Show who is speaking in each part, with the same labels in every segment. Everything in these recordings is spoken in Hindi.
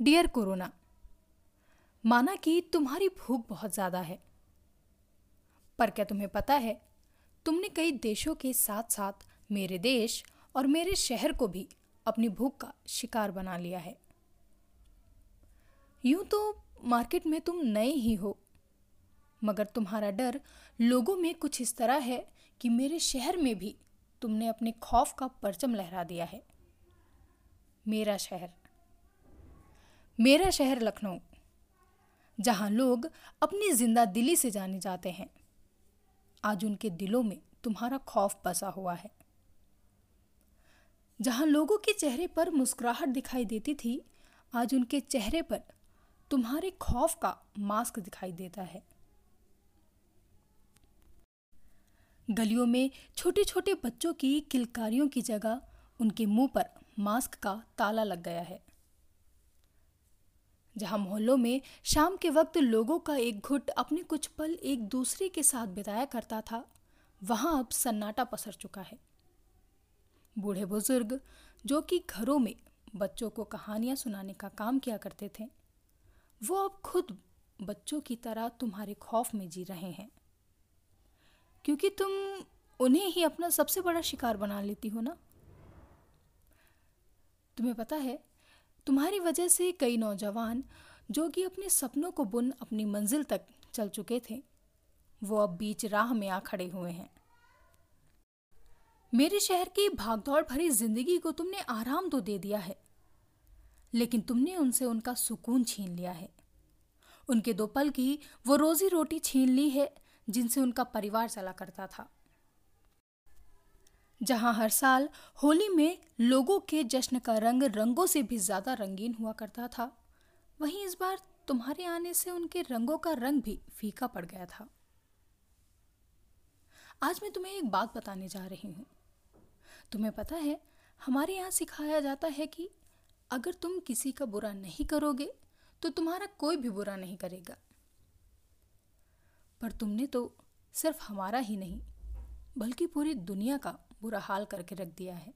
Speaker 1: डियर कोरोना माना कि तुम्हारी भूख बहुत ज़्यादा है। पर क्या तुम्हें पता है, तुमने कई देशों के साथ साथ मेरे देश और मेरे शहर को भी अपनी भूख का शिकार बना लिया है। यूँ तो मार्केट में तुम नए ही हो, मगर तुम्हारा डर लोगों में कुछ इस तरह है कि मेरे शहर में भी तुमने अपने खौफ का परचम लहरा दिया है। मेरा शहर मेरा शहर लखनऊ, जहाँ लोग अपनी ज़िंदा दिली से जाने जाते हैं। आज उनके दिलों में तुम्हारा खौफ बसा हुआ है। जहाँ लोगों के चेहरे पर मुस्कुराहट दिखाई देती थी, आज उनके चेहरे पर तुम्हारे खौफ का मास्क दिखाई देता है। गलियों में छोटे छोटे बच्चों की किलकारियों की जगह उनके मुँह पर मास्क का ताला लग गया है। जहाँ मोहल्लों में शाम के वक्त लोगों का एक घुट अपने कुछ पल एक दूसरे के साथ बिताया करता था, वहाँ अब सन्नाटा पसर चुका है। बूढ़े बुज़ुर्ग, जो कि घरों में बच्चों को कहानियाँ सुनाने का काम किया करते थे, वो अब खुद बच्चों की तरह तुम्हारे खौफ में जी रहे हैं। क्योंकि तुम उन्हें ही अपना सबसे बड़ा शिकार बना लेती हो ना? तुम्हें पता है तुम्हारी वजह से कई नौजवान, जो कि अपने सपनों को बुन अपनी मंजिल तक चल चुके थे, वो अब बीच राह में आ खड़े हुए हैं। मेरे शहर की भागदौड़ भरी ज़िंदगी को तुमने आराम तो दे दिया है, लेकिन तुमने उनसे उनका सुकून छीन लिया है। उनके दो पल की वो रोजी रोटी छीन ली है, जिनसे उनका परिवार चला करता था। जहाँ हर साल होली में लोगों के जश्न का रंग रंगों से भी ज़्यादा रंगीन हुआ करता था। वहीं इस बार तुम्हारे आने से उनके रंगों का रंग भी फीका पड़ गया था। आज मैं तुम्हें एक बात बताने जा रही हूँ। तुम्हें पता है, हमारे यहाँ सिखाया जाता है कि अगर तुम किसी का बुरा नहीं करोगे तो तुम्हारा कोई भी बुरा नहीं करेगा। पर तुमने तो सिर्फ़ हमारा ही नहीं, बल्कि पूरी दुनिया का बुरा हाल करके रख दिया है।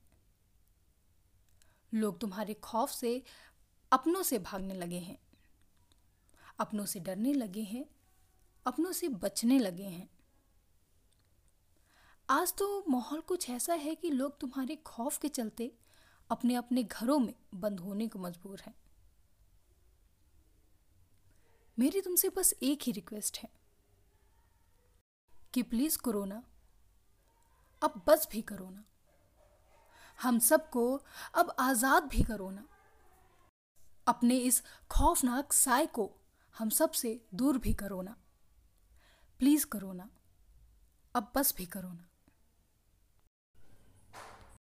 Speaker 1: लोग तुम्हारे खौफ से अपनों से भागने लगे हैं। अपनों से डरने लगे हैं। अपनों से बचने लगे हैं। आज तो माहौल कुछ ऐसा है कि लोग तुम्हारे खौफ के चलते अपने अपने घरों में बंद होने को मजबूर हैं। मेरी तुमसे बस एक ही रिक्वेस्ट है कि प्लीज़ कोरोना अब बस भी करो ना। हम सबको अब आज़ाद भी करो ना। अपने इस खौफनाक साय को हम सबसे दूर भी करो ना। प्लीज़ करो ना। अब बस भी करो ना।